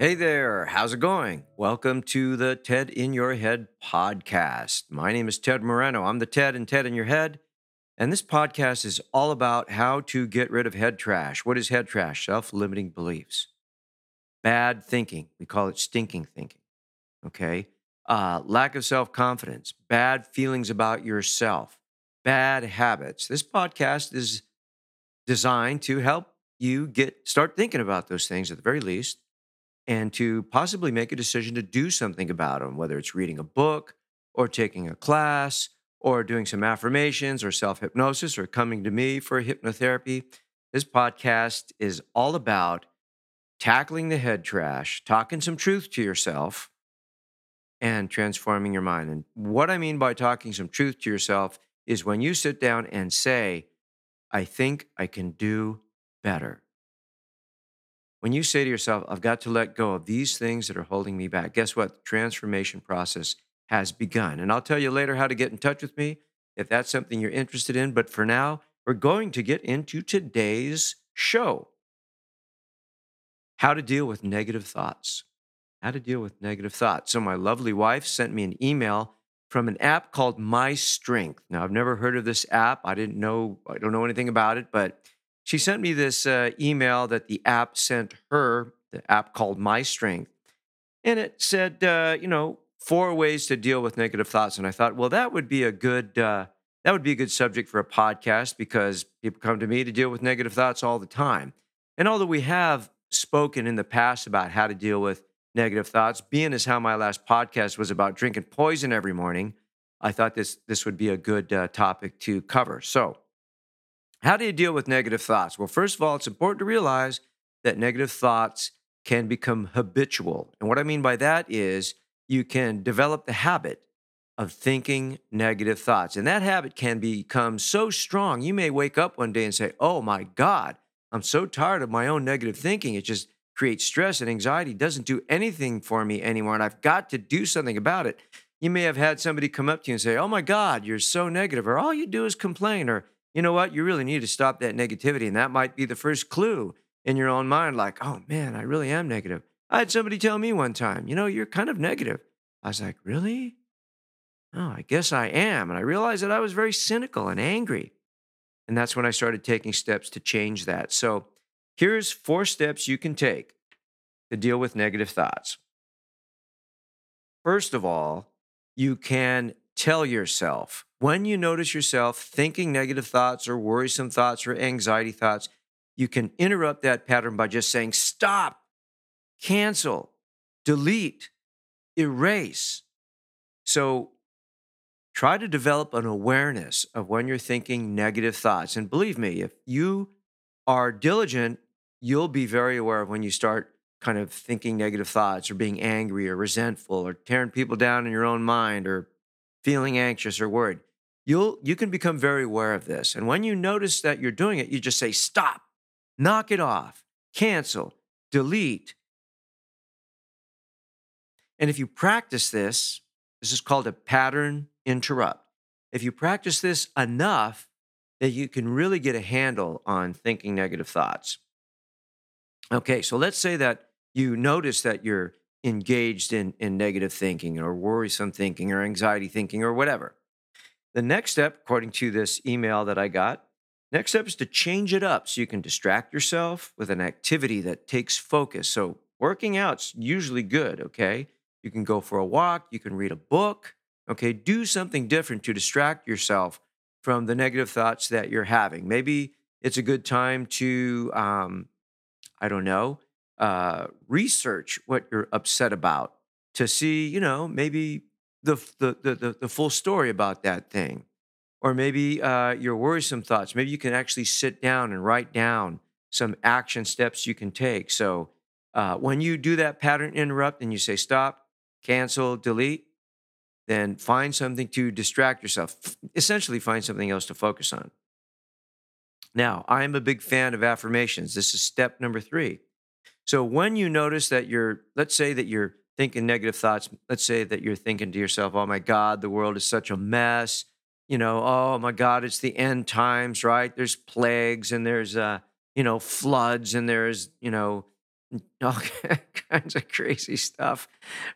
Hey there, how's it going? Welcome to the TED in Your Head podcast. My name is Ted Moreno. I'm the Ted and TED in Your Head. And this podcast is all about how to get rid of head trash. What is head trash? Self limiting beliefs, bad thinking. We call it stinking thinking. Okay. Uh, lack of self confidence, bad feelings about yourself, bad habits. This podcast is designed to help you get start thinking about those things at the very least and to possibly make a decision to do something about them, whether it's reading a book or taking a class or doing some affirmations or self hypnosis or coming to me for hypnotherapy. This podcast is all about tackling the head trash, talking some truth to yourself, and transforming your mind. And what I mean by talking some truth to yourself is when you sit down and say, I think I can do better. When you say to yourself, I've got to let go of these things that are holding me back, guess what? The transformation process has begun. And I'll tell you later how to get in touch with me if that's something you're interested in. But for now, we're going to get into today's show how to deal with negative thoughts. How to deal with negative thoughts. So, my lovely wife sent me an email from an app called My Strength. Now, I've never heard of this app. I didn't know, I don't know anything about it, but she sent me this uh, email that the app sent her, the app called My Strength. And it said, uh, you know, four ways to deal with negative thoughts. And I thought, well, that would be a good, uh, that would be a good subject for a podcast because people come to me to deal with negative thoughts all the time. And although we have spoken in the past about how to deal with negative thoughts, being as how my last podcast was about drinking poison every morning, I thought this this would be a good uh, topic to cover. So, how do you deal with negative thoughts? Well, first of all, it's important to realize that negative thoughts can become habitual. And what I mean by that is you can develop the habit of thinking negative thoughts. And that habit can become so strong, you may wake up one day and say, Oh my God, I'm so tired of my own negative thinking. It just creates stress and anxiety, doesn't do anything for me anymore. And I've got to do something about it. You may have had somebody come up to you and say, Oh my God, you're so negative, or all you do is complain, or you know what? You really need to stop that negativity. And that might be the first clue in your own mind, like, oh man, I really am negative. I had somebody tell me one time, you know, you're kind of negative. I was like, really? Oh, I guess I am. And I realized that I was very cynical and angry. And that's when I started taking steps to change that. So here's four steps you can take to deal with negative thoughts. First of all, you can tell yourself when you notice yourself thinking negative thoughts or worrisome thoughts or anxiety thoughts, you can interrupt that pattern by just saying, stop, cancel, delete, erase. So try to develop an awareness of when you're thinking negative thoughts. And believe me, if you are diligent, you'll be very aware of when you start kind of thinking negative thoughts or being angry or resentful or tearing people down in your own mind or feeling anxious or worried. You'll you can become very aware of this. And when you notice that you're doing it, you just say stop, knock it off, cancel, delete. And if you practice this, this is called a pattern interrupt. If you practice this enough, that you can really get a handle on thinking negative thoughts. Okay, so let's say that you notice that you're engaged in, in negative thinking or worrisome thinking or anxiety thinking or whatever. The next step, according to this email that I got, next step is to change it up so you can distract yourself with an activity that takes focus. So, working out's usually good, okay? You can go for a walk, you can read a book, okay? Do something different to distract yourself from the negative thoughts that you're having. Maybe it's a good time to, um, I don't know, uh, research what you're upset about to see, you know, maybe the, the, the, the, full story about that thing. Or maybe uh, your worrisome thoughts. Maybe you can actually sit down and write down some action steps you can take. So uh, when you do that pattern interrupt and you say stop, cancel, delete, then find something to distract yourself. Essentially, find something else to focus on. Now, I am a big fan of affirmations. This is step number three. So when you notice that you're, let's say that you're thinking negative thoughts, let's say that you're thinking to yourself, oh my God, the world is such a mess. You know, oh my God, it's the end times, right? There's plagues and there's, uh, you know, floods and there's, you know, all kinds of crazy stuff,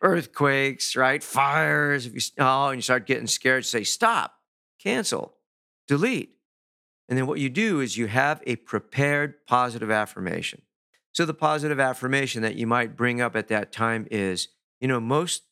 earthquakes, right? Fires. If you oh, and you start getting scared, say stop, cancel, delete, and then what you do is you have a prepared positive affirmation. So the positive affirmation that you might bring up at that time is, you know, most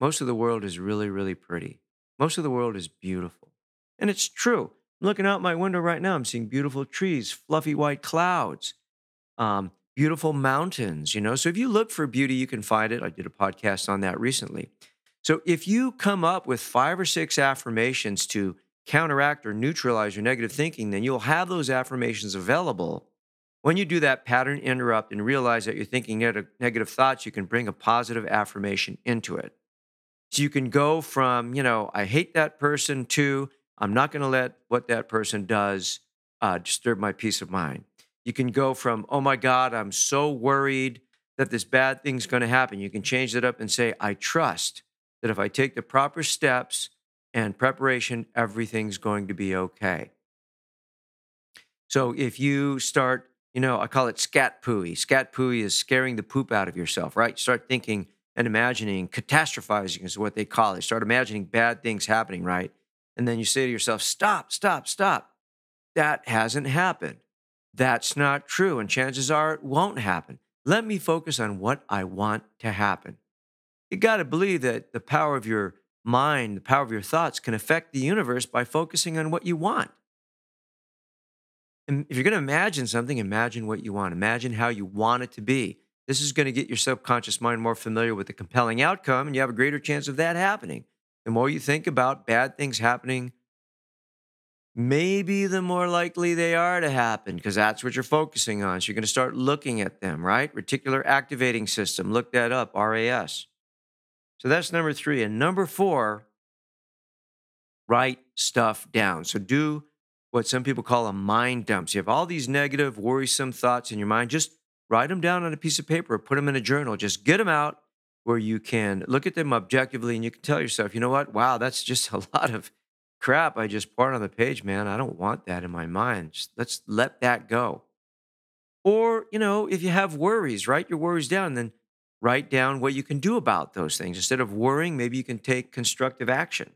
most of the world is really really pretty. Most of the world is beautiful, and it's true. I'm looking out my window right now. I'm seeing beautiful trees, fluffy white clouds. Um, beautiful mountains, you know. So if you look for beauty, you can find it. I did a podcast on that recently. So if you come up with five or six affirmations to counteract or neutralize your negative thinking, then you'll have those affirmations available. When you do that pattern interrupt and realize that you're thinking negative thoughts, you can bring a positive affirmation into it. So you can go from, you know, I hate that person to, I'm not going to let what that person does uh, disturb my peace of mind. You can go from, oh my God, I'm so worried that this bad thing's going to happen. You can change that up and say, I trust that if I take the proper steps and preparation, everything's going to be okay. So if you start, you know, I call it scat pooey. Scat pooey is scaring the poop out of yourself, right? Start thinking and imagining, catastrophizing is what they call it. Start imagining bad things happening, right? And then you say to yourself, stop, stop, stop. That hasn't happened. That's not true. And chances are it won't happen. Let me focus on what I want to happen. You got to believe that the power of your mind, the power of your thoughts can affect the universe by focusing on what you want. If you're going to imagine something, imagine what you want. Imagine how you want it to be. This is going to get your subconscious mind more familiar with the compelling outcome, and you have a greater chance of that happening. The more you think about bad things happening maybe the more likely they are to happen because that's what you're focusing on. So you're going to start looking at them, right? Reticular activating system. Look that up, RAS. So that's number three. And number four, write stuff down. So do what some people call a mind dump. So you have all these negative, worrisome thoughts in your mind. Just write them down on a piece of paper or put them in a journal. Just get them out where you can look at them objectively and you can tell yourself, you know what? Wow, that's just a lot of crap I just poured on the page, man. I don't want that in my mind. Just let's let that go. Or, you know, if you have worries, write your worries down, then write down what you can do about those things. Instead of worrying, maybe you can take constructive action.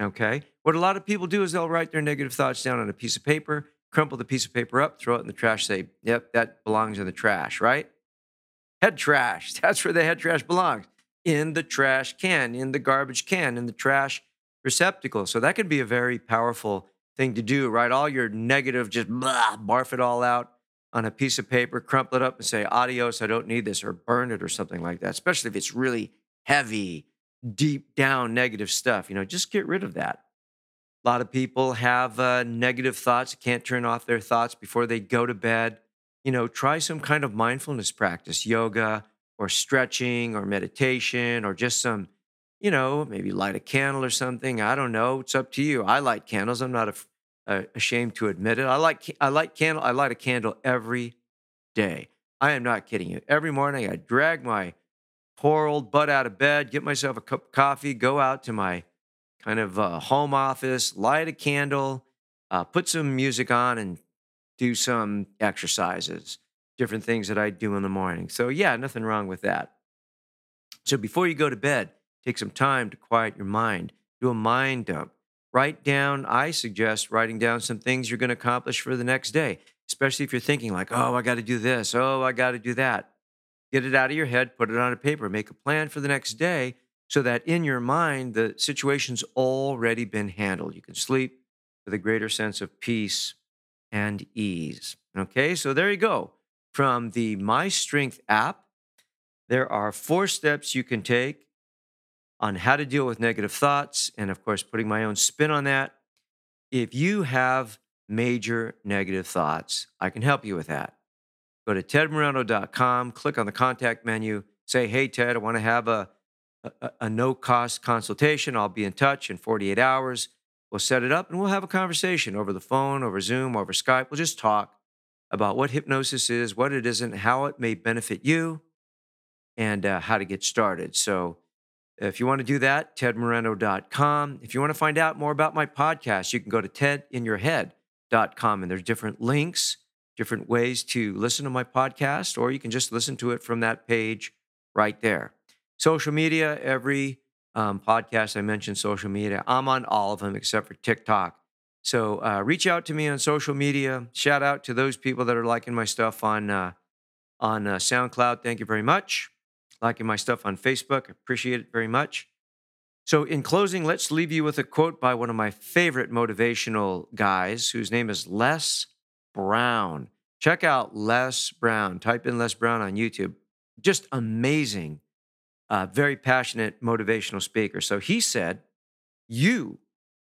Okay. What a lot of people do is they'll write their negative thoughts down on a piece of paper, crumple the piece of paper up, throw it in the trash, say, yep, that belongs in the trash, right? Head trash. That's where the head trash belongs. In the trash can, in the garbage can, in the trash receptacle. So that could be a very powerful thing to do, right? All your negative, just blah, barf it all out on a piece of paper, crumple it up and say, adios, I don't need this, or burn it or something like that, especially if it's really heavy, deep down negative stuff. You know, just get rid of that. A lot of people have uh, negative thoughts, can't turn off their thoughts before they go to bed. You know, try some kind of mindfulness practice, yoga or stretching or meditation or just some you know, maybe light a candle or something. I don't know. It's up to you. I light candles. I'm not a, a, ashamed to admit it. I like I light candle. I light a candle every day. I am not kidding you. Every morning I drag my poor old butt out of bed, get myself a cup of coffee, go out to my kind of uh, home office, light a candle, uh, put some music on, and do some exercises, different things that I do in the morning. So yeah, nothing wrong with that. So before you go to bed Take some time to quiet your mind. Do a mind dump. Write down, I suggest writing down some things you're going to accomplish for the next day, especially if you're thinking, like, oh, I got to do this. Oh, I got to do that. Get it out of your head, put it on a paper, make a plan for the next day so that in your mind, the situation's already been handled. You can sleep with a greater sense of peace and ease. Okay, so there you go. From the My Strength app, there are four steps you can take on how to deal with negative thoughts and, of course, putting my own spin on that. If you have major negative thoughts, I can help you with that. Go to tedmoreno.com, click on the contact menu, say, Hey, Ted, I want to have a, a, a no cost consultation. I'll be in touch in 48 hours. We'll set it up and we'll have a conversation over the phone, over Zoom, over Skype. We'll just talk about what hypnosis is, what it isn't, how it may benefit you, and uh, how to get started. So, if you want to do that, tedmoreno.com. If you want to find out more about my podcast, you can go to tedinyourhead.com and there's different links, different ways to listen to my podcast, or you can just listen to it from that page right there. Social media, every um, podcast I mentioned social media. I'm on all of them except for TikTok. So uh, reach out to me on social media. Shout out to those people that are liking my stuff on uh, on uh, SoundCloud. Thank you very much. Liking my stuff on Facebook. Appreciate it very much. So, in closing, let's leave you with a quote by one of my favorite motivational guys, whose name is Les Brown. Check out Les Brown. Type in Les Brown on YouTube. Just amazing, uh, very passionate motivational speaker. So he said, You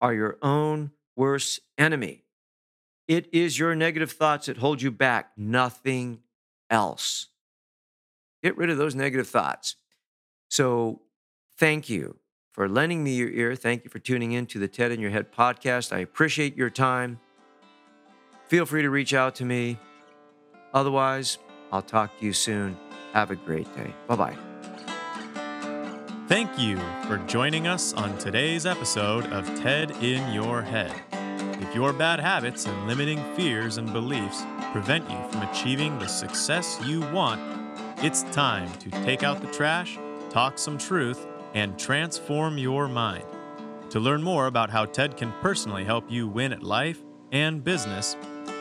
are your own worst enemy. It is your negative thoughts that hold you back, nothing else. Get rid of those negative thoughts. So, thank you for lending me your ear. Thank you for tuning in to the TED in Your Head podcast. I appreciate your time. Feel free to reach out to me. Otherwise, I'll talk to you soon. Have a great day. Bye bye. Thank you for joining us on today's episode of TED in Your Head. If your bad habits and limiting fears and beliefs prevent you from achieving the success you want, it's time to take out the trash, talk some truth, and transform your mind. To learn more about how TED can personally help you win at life and business,